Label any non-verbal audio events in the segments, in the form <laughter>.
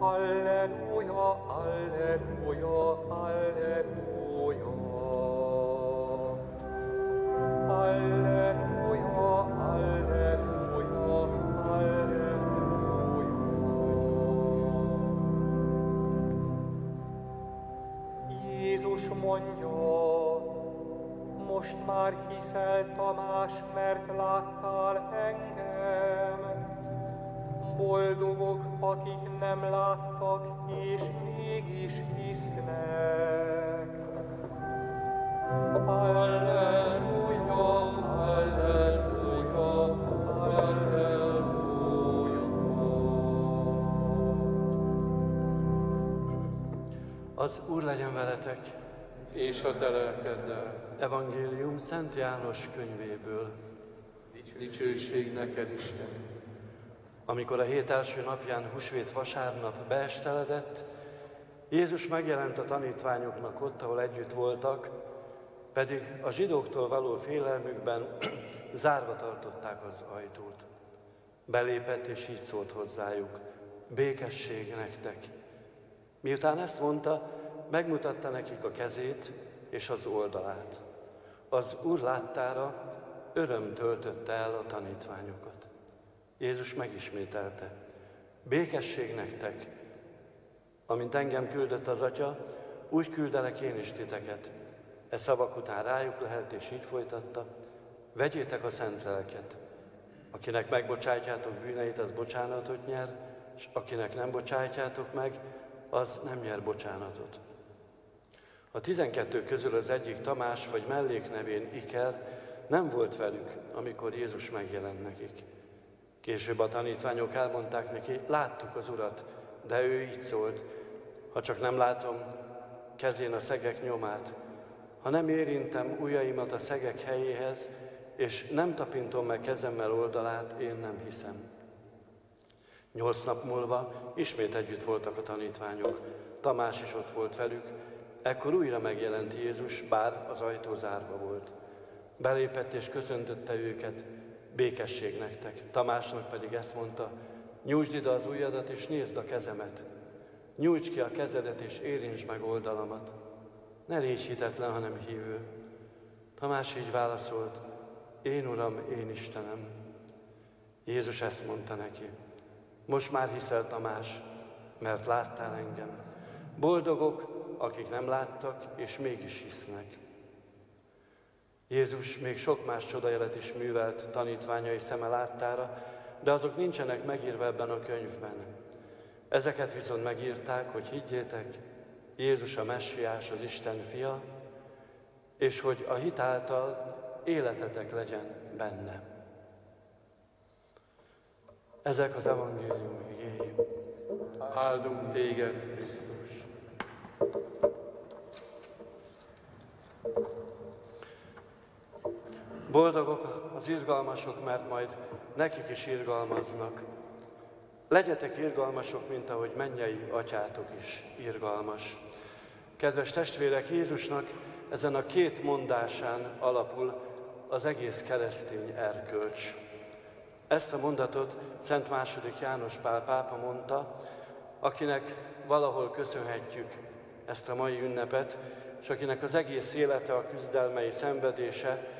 Alleluja, Alleluja, Alleluja. Alleluja, Alleluja, Alleluja. Jézus mondja, most már hiszel Tamás, mert láttál engem. Boldogok, akik nem láttak, és mégis hisznek. Halleluja, halleluja, halleluja. Az Úr legyen veletek! És a te lelkeddel. Evangélium Szent János könyvéből. Dicsőség neked, Isten! Amikor a hét első napján, husvét vasárnap beesteledett, Jézus megjelent a tanítványoknak ott, ahol együtt voltak, pedig a zsidóktól való félelmükben <clears throat> zárva tartották az ajtót. Belépett és így szólt hozzájuk, békesség nektek. Miután ezt mondta, megmutatta nekik a kezét és az oldalát. Az Úr láttára öröm töltötte el a tanítványokat. Jézus megismételte, békesség nektek, amint engem küldött az Atya, úgy küldelek én is titeket. E szavak után rájuk lehet, és így folytatta, vegyétek a szent lelket. Akinek megbocsátjátok bűneit, az bocsánatot nyer, és akinek nem bocsátjátok meg, az nem nyer bocsánatot. A tizenkettő közül az egyik Tamás, vagy melléknevén Iker nem volt velük, amikor Jézus megjelent nekik. Később a tanítványok elmondták neki, láttuk az Urat, de ő így szólt, ha csak nem látom kezén a szegek nyomát, ha nem érintem ujjaimat a szegek helyéhez, és nem tapintom meg kezemmel oldalát, én nem hiszem. Nyolc nap múlva ismét együtt voltak a tanítványok. Tamás is ott volt velük, ekkor újra megjelent Jézus, bár az ajtó zárva volt. Belépett és köszöntötte őket, békesség nektek. Tamásnak pedig ezt mondta, nyújtsd ide az ujjadat és nézd a kezemet. Nyújts ki a kezedet és érintsd meg oldalamat. Ne légy hitetlen, hanem hívő. Tamás így válaszolt, én Uram, én Istenem. Jézus ezt mondta neki, most már hiszel Tamás, mert láttál engem. Boldogok, akik nem láttak, és mégis hisznek. Jézus még sok más csodajelet is művelt tanítványai szeme láttára, de azok nincsenek megírva ebben a könyvben. Ezeket viszont megírták, hogy higgyétek, Jézus a messiás, az Isten fia, és hogy a hit által életetek legyen benne. Ezek az evangélium igéi. Áldunk téged, Krisztus! Boldogok az irgalmasok, mert majd nekik is irgalmaznak. Legyetek irgalmasok, mint ahogy mennyei atyátok is irgalmas. Kedves testvérek, Jézusnak ezen a két mondásán alapul az egész keresztény erkölcs. Ezt a mondatot Szent második János Pál pápa mondta, akinek valahol köszönhetjük ezt a mai ünnepet, és akinek az egész élete, a küzdelmei szenvedése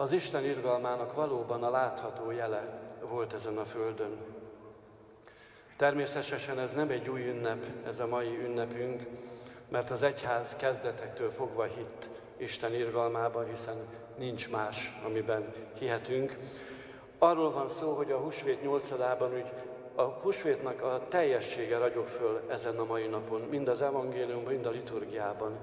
az Isten irgalmának valóban a látható jele volt ezen a földön. Természetesen ez nem egy új ünnep, ez a mai ünnepünk, mert az egyház kezdetektől fogva hitt Isten irgalmában, hiszen nincs más, amiben hihetünk. Arról van szó, hogy a húsvét nyolcadában úgy a húsvétnak a teljessége ragyog föl ezen a mai napon, mind az evangéliumban, mind a liturgiában,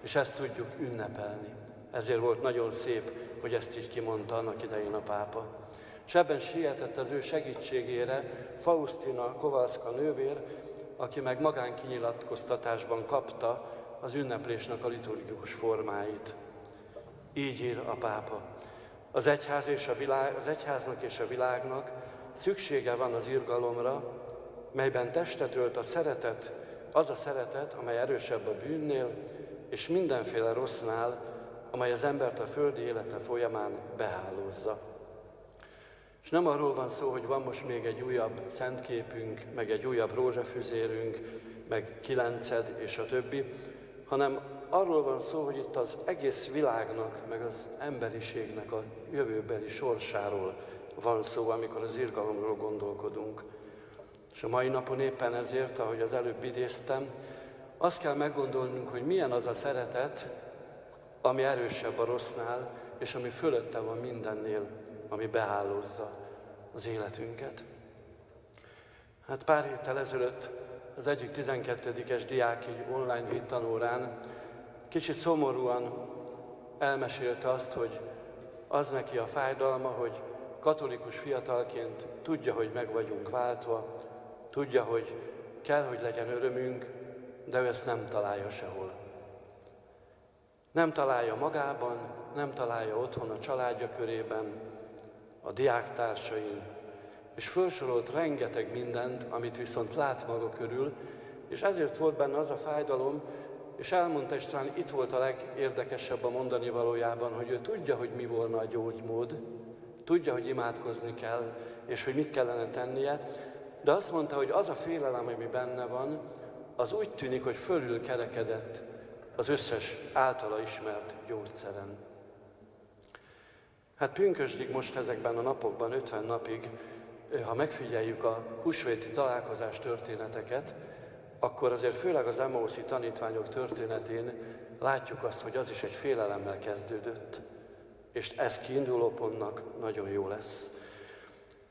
és ezt tudjuk ünnepelni. Ezért volt nagyon szép, hogy ezt így kimondta annak idején a pápa. És ebben sietett az ő segítségére Faustina Kovalszka nővér, aki meg magánkinyilatkoztatásban kapta az ünneplésnek a liturgikus formáit. Így ír a pápa. Az, egyház és a világ, az egyháznak és a világnak szüksége van az irgalomra, melyben testet ölt a szeretet, az a szeretet, amely erősebb a bűnnél, és mindenféle rossznál, amely az embert a földi élete folyamán behálózza. És nem arról van szó, hogy van most még egy újabb szentképünk, meg egy újabb rózsafüzérünk, meg kilenced és a többi, hanem arról van szó, hogy itt az egész világnak, meg az emberiségnek a jövőbeli sorsáról van szó, amikor az irgalomról gondolkodunk. És a mai napon éppen ezért, ahogy az előbb idéztem, azt kell meggondolnunk, hogy milyen az a szeretet, ami erősebb a rossznál, és ami fölötte van mindennél, ami beállózza az életünket. Hát pár héttel ezelőtt az egyik 12-es diák így online hittanórán kicsit szomorúan elmesélte azt, hogy az neki a fájdalma, hogy katolikus fiatalként tudja, hogy meg vagyunk váltva, tudja, hogy kell, hogy legyen örömünk, de ő ezt nem találja sehol. Nem találja magában, nem találja otthon a családja körében, a diáktársain, és felsorolt rengeteg mindent, amit viszont lát maga körül, és ezért volt benne az a fájdalom, és elmondta, és talán itt volt a legérdekesebb a mondani valójában, hogy ő tudja, hogy mi volna a gyógymód, tudja, hogy imádkozni kell, és hogy mit kellene tennie, de azt mondta, hogy az a félelem, ami benne van, az úgy tűnik, hogy fölül kerekedett az összes általa ismert gyógyszeren. Hát pünkösdig most ezekben a napokban, 50 napig, ha megfigyeljük a husvéti találkozás történeteket, akkor azért főleg az Emmauszi tanítványok történetén látjuk azt, hogy az is egy félelemmel kezdődött. És ez kiinduló pontnak nagyon jó lesz.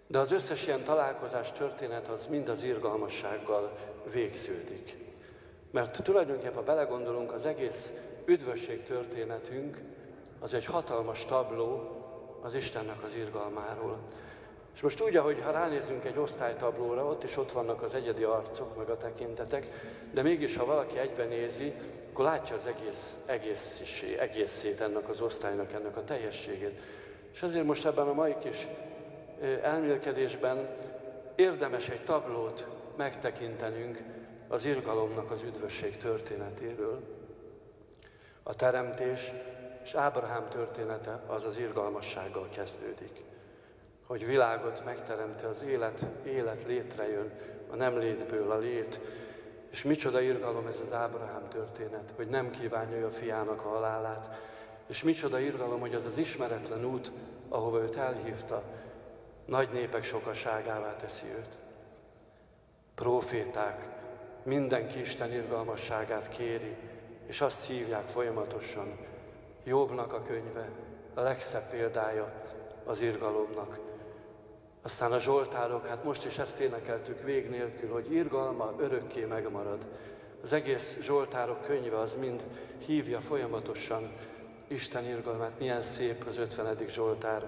De az összes ilyen találkozás történet az mind az irgalmassággal végződik. Mert tulajdonképpen, ha belegondolunk, az egész üdvösség történetünk az egy hatalmas tabló az Istennek az irgalmáról. És most úgy, ahogy ha ránézünk egy osztálytablóra, ott is ott vannak az egyedi arcok, meg a tekintetek, de mégis, ha valaki egyben nézi, akkor látja az egész, egész, egészét ennek az osztálynak, ennek a teljességét. És azért most ebben a mai kis elmélkedésben érdemes egy tablót megtekintenünk az irgalomnak az üdvösség történetéről. A teremtés és Ábrahám története az az irgalmassággal kezdődik. Hogy világot megteremte az élet, élet létrejön, a nem létből a lét. És micsoda irgalom ez az Ábrahám történet, hogy nem kívánja a fiának a halálát. És micsoda irgalom, hogy az az ismeretlen út, ahova őt elhívta, nagy népek sokaságává teszi őt. Proféták, mindenki Isten irgalmasságát kéri, és azt hívják folyamatosan. Jobbnak a könyve, a legszebb példája az irgalomnak. Aztán a Zsoltárok, hát most is ezt énekeltük vég nélkül, hogy irgalma örökké megmarad. Az egész Zsoltárok könyve az mind hívja folyamatosan Isten irgalmát. Milyen szép az 50. Zsoltár.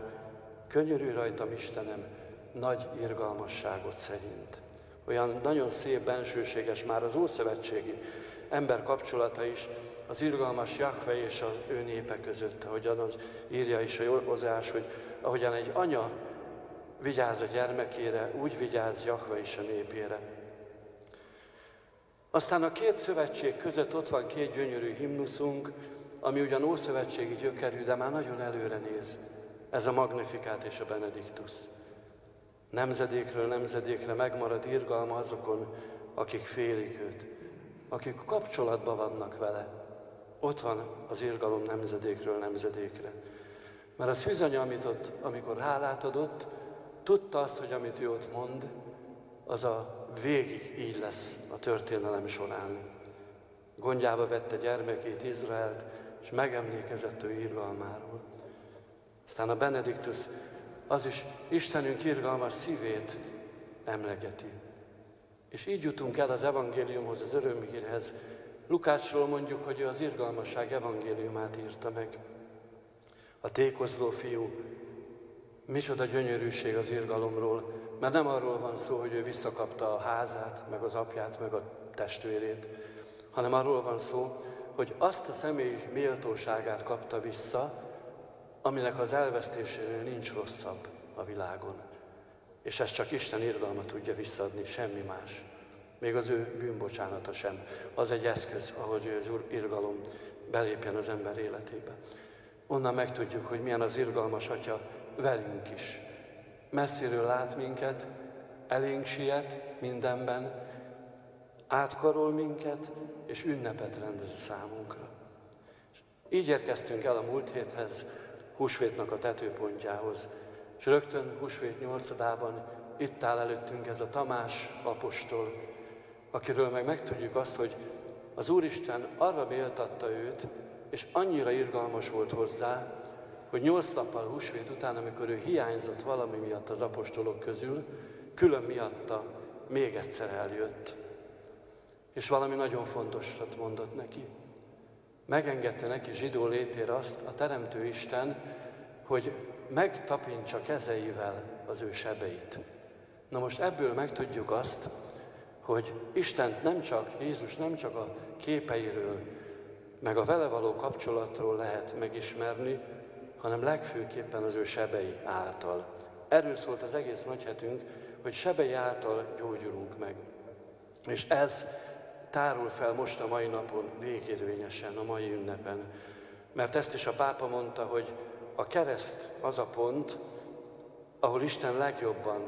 Könyörű rajtam Istenem, nagy irgalmasságot szerint. Olyan nagyon szép, bensőséges már az Ószövetségi ember kapcsolata is, az irgalmas Jahve és az ő népe között, ahogyan az írja is a Józás, hogy ahogyan egy anya vigyáz a gyermekére, úgy vigyáz Jahve is a népére. Aztán a két szövetség között ott van két gyönyörű himnuszunk, ami ugyan ószövetségi gyökerű, de már nagyon előre néz. Ez a Magnifikát és a Benediktus. Nemzedékről nemzedékre megmarad irgalma azokon, akik félik őt, akik kapcsolatban vannak vele. Ott van az irgalom nemzedékről nemzedékre. Mert az hűzanya, amit ott, amikor hálát adott, tudta azt, hogy amit ő ott mond, az a végig így lesz a történelem során. Gondjába vette gyermekét, Izraelt, és megemlékezett ő irgalmáról. Aztán a Benediktus az is Istenünk irgalmas szívét emlegeti. És így jutunk el az evangéliumhoz, az örömhírhez. Lukácsról mondjuk, hogy ő az irgalmasság evangéliumát írta meg. A tékozló fiú, micsoda gyönyörűség az irgalomról, mert nem arról van szó, hogy ő visszakapta a házát, meg az apját, meg a testvérét, hanem arról van szó, hogy azt a személy méltóságát kapta vissza, aminek az elvesztésénél nincs rosszabb a világon. És ezt csak Isten irgalma tudja visszadni, semmi más. Még az ő bűnbocsánata sem. Az egy eszköz, ahogy az irgalom belépjen az ember életébe. Onnan megtudjuk, hogy milyen az irgalmas Atya velünk is. messziről lát minket, elénk siet mindenben, átkarol minket, és ünnepet rendez a számunkra. És így érkeztünk el a múlt héthez, húsvétnak a tetőpontjához, és rögtön húsvét nyolcadában itt áll előttünk ez a Tamás apostol, akiről meg megtudjuk azt, hogy az Úristen arra méltatta őt, és annyira irgalmas volt hozzá, hogy nyolc nappal húsvét után, amikor ő hiányzott valami miatt az apostolok közül, külön miatta még egyszer eljött. És valami nagyon fontosat mondott neki. Megengedte neki zsidó létére azt a Teremtő Isten, hogy megtapintsa kezeivel az ő sebeit. Na most ebből megtudjuk azt, hogy Isten nem csak, Jézus nem csak a képeiről, meg a vele való kapcsolatról lehet megismerni, hanem legfőképpen az ő sebei által. Erről szólt az egész nagyhetünk, hogy sebei által gyógyulunk meg. És ez tárul fel most a mai napon végérvényesen, a mai ünnepen. Mert ezt is a pápa mondta, hogy a kereszt az a pont, ahol Isten legjobban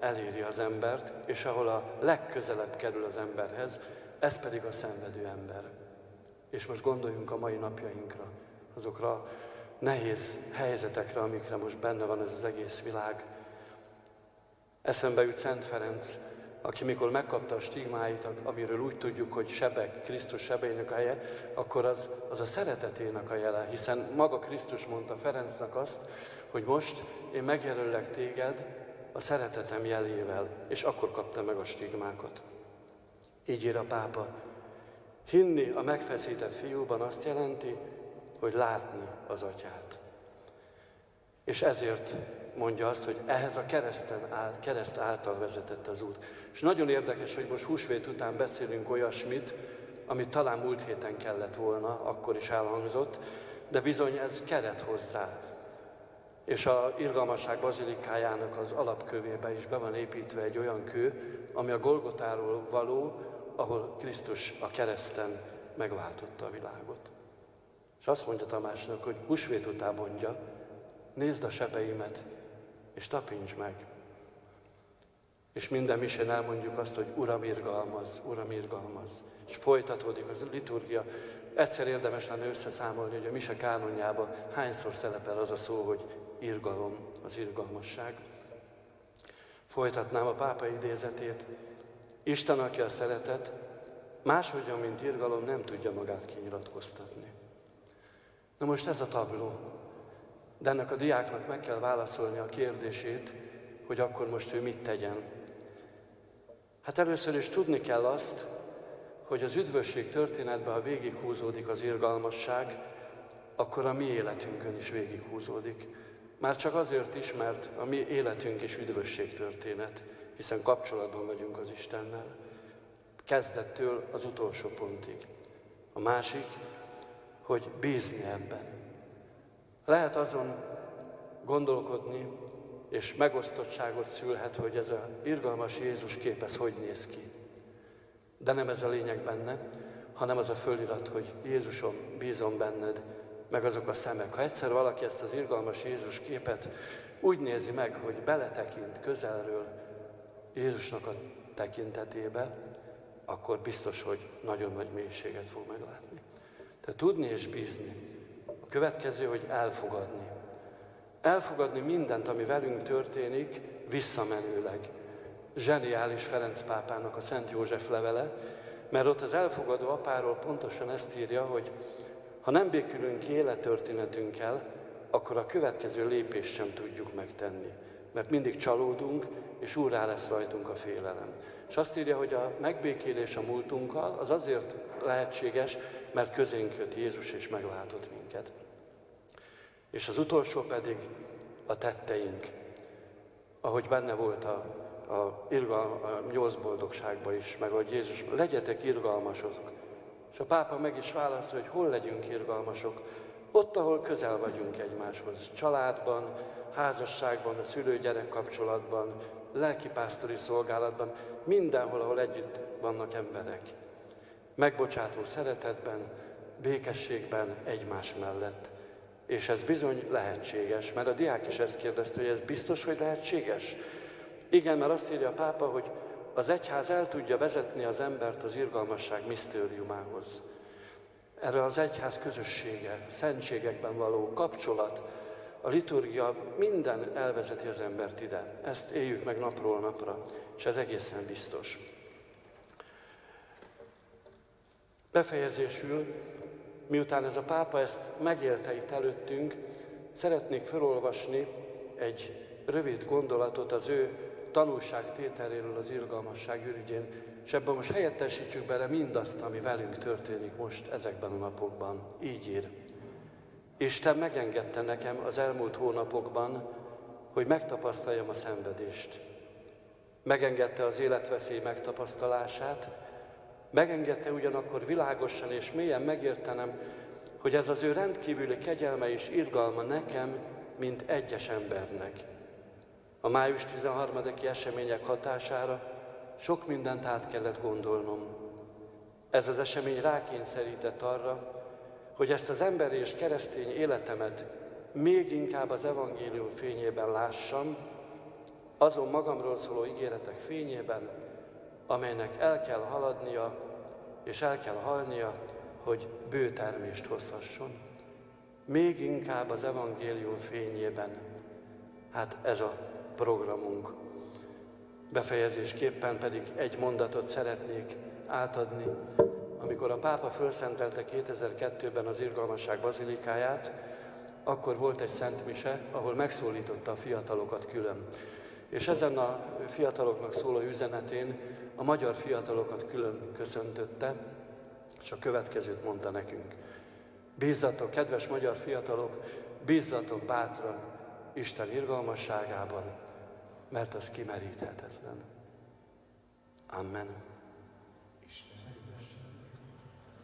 eléri az embert, és ahol a legközelebb kerül az emberhez, ez pedig a szenvedő ember. És most gondoljunk a mai napjainkra, azokra nehéz helyzetekre, amikre most benne van ez az egész világ. Eszembe jut Szent Ferenc, aki mikor megkapta a stigmáit, amiről úgy tudjuk, hogy sebek, Krisztus sebeinek a helye, akkor az, az a szeretetének a jele, hiszen maga Krisztus mondta Ferencnek azt, hogy most én megjelöllek téged a szeretetem jelével, és akkor kapta meg a stigmákat. Így ír a pápa. Hinni a megfeszített fiúban azt jelenti, hogy látni az atyát. És ezért mondja azt, hogy ehhez a kereszten áll, kereszt által vezetett az út. És nagyon érdekes, hogy most húsvét után beszélünk olyasmit, amit talán múlt héten kellett volna, akkor is elhangzott, de bizony ez keret hozzá. És a irgalmasság bazilikájának az alapkövébe is be van építve egy olyan kő, ami a Golgotáról való, ahol Krisztus a kereszten megváltotta a világot. És azt mondja Tamásnak, hogy húsvét után mondja, nézd a sebeimet, és tapints meg. És minden misén elmondjuk azt, hogy Uram irgalmaz, Uram irgalmaz. És folytatódik az liturgia. Egyszer érdemes lenne összeszámolni, hogy a mise kánonjában hányszor szerepel az a szó, hogy irgalom, az irgalmasság. Folytatnám a pápa idézetét. Isten, aki a szeretet, máshogyan, mint irgalom, nem tudja magát kinyilatkoztatni. Na most ez a tabló. De ennek a diáknak meg kell válaszolni a kérdését, hogy akkor most ő mit tegyen. Hát először is tudni kell azt, hogy az üdvösség történetben, ha végighúzódik az irgalmasság, akkor a mi életünkön is végighúzódik. Már csak azért is, mert a mi életünk is üdvösség történet, hiszen kapcsolatban vagyunk az Istennel. Kezdettől az utolsó pontig. A másik, hogy bízni ebben. Lehet azon gondolkodni, és megosztottságot szülhet, hogy ez a irgalmas Jézus kép, ez hogy néz ki. De nem ez a lényeg benne, hanem az a fölirat, hogy Jézusom, bízom benned, meg azok a szemek. Ha egyszer valaki ezt az irgalmas Jézus képet úgy nézi meg, hogy beletekint közelről Jézusnak a tekintetébe, akkor biztos, hogy nagyon nagy mélységet fog meglátni. Tehát tudni és bízni. Következő, hogy elfogadni. Elfogadni mindent, ami velünk történik, visszamenőleg. Zseniális Ferenc pápának a Szent József levele, mert ott az elfogadó apáról pontosan ezt írja, hogy ha nem békülünk ki élettörténetünkkel, akkor a következő lépést sem tudjuk megtenni. Mert mindig csalódunk, és úrá lesz rajtunk a félelem. És azt írja, hogy a megbékélés a múltunkkal az azért lehetséges, mert közénk jött Jézus és megváltott minket. És az utolsó pedig a tetteink, ahogy benne volt a, a, irgal, a nyolc boldogságban is, meg hogy Jézus, legyetek irgalmasok. És a pápa meg is válaszol, hogy hol legyünk irgalmasok. Ott, ahol közel vagyunk egymáshoz, családban, házasságban, a szülő-gyerek kapcsolatban, lelkipásztori szolgálatban, mindenhol, ahol együtt vannak emberek. Megbocsátó szeretetben, békességben, egymás mellett. És ez bizony lehetséges, mert a diák is ezt kérdezte, hogy ez biztos, hogy lehetséges? Igen, mert azt írja a pápa, hogy az egyház el tudja vezetni az embert az irgalmasság misztériumához. Erre az egyház közössége, szentségekben való kapcsolat, a liturgia minden elvezeti az embert ide. Ezt éljük meg napról napra, és ez egészen biztos. Befejezésül, miután ez a pápa ezt megélte itt előttünk, szeretnék felolvasni egy rövid gondolatot az ő tanulságtételéről az irgalmasság ürügyén, és ebben most helyettesítsük bele mindazt, ami velünk történik most ezekben a napokban. Így ír. Isten megengedte nekem az elmúlt hónapokban, hogy megtapasztaljam a szenvedést. Megengedte az életveszély megtapasztalását, megengedte ugyanakkor világosan és mélyen megértenem, hogy ez az ő rendkívüli kegyelme és irgalma nekem, mint egyes embernek. A május 13. események hatására sok mindent át kellett gondolnom. Ez az esemény rákényszerített arra, hogy ezt az emberi és keresztény életemet még inkább az evangélium fényében lássam, azon magamról szóló ígéretek fényében, amelynek el kell haladnia, és el kell halnia, hogy bő termést hozhasson. Még inkább az evangélium fényében. Hát ez a programunk. Befejezésképpen pedig egy mondatot szeretnék átadni. Amikor a pápa felszentelte 2002-ben az Irgalmasság bazilikáját, akkor volt egy szent mise, ahol megszólította a fiatalokat külön. És ezen a fiataloknak szóló üzenetén a magyar fiatalokat külön köszöntötte, és a következőt mondta nekünk. Bízzatok, kedves magyar fiatalok, bízzatok bátran Isten irgalmasságában, mert az kimeríthetetlen. Amen.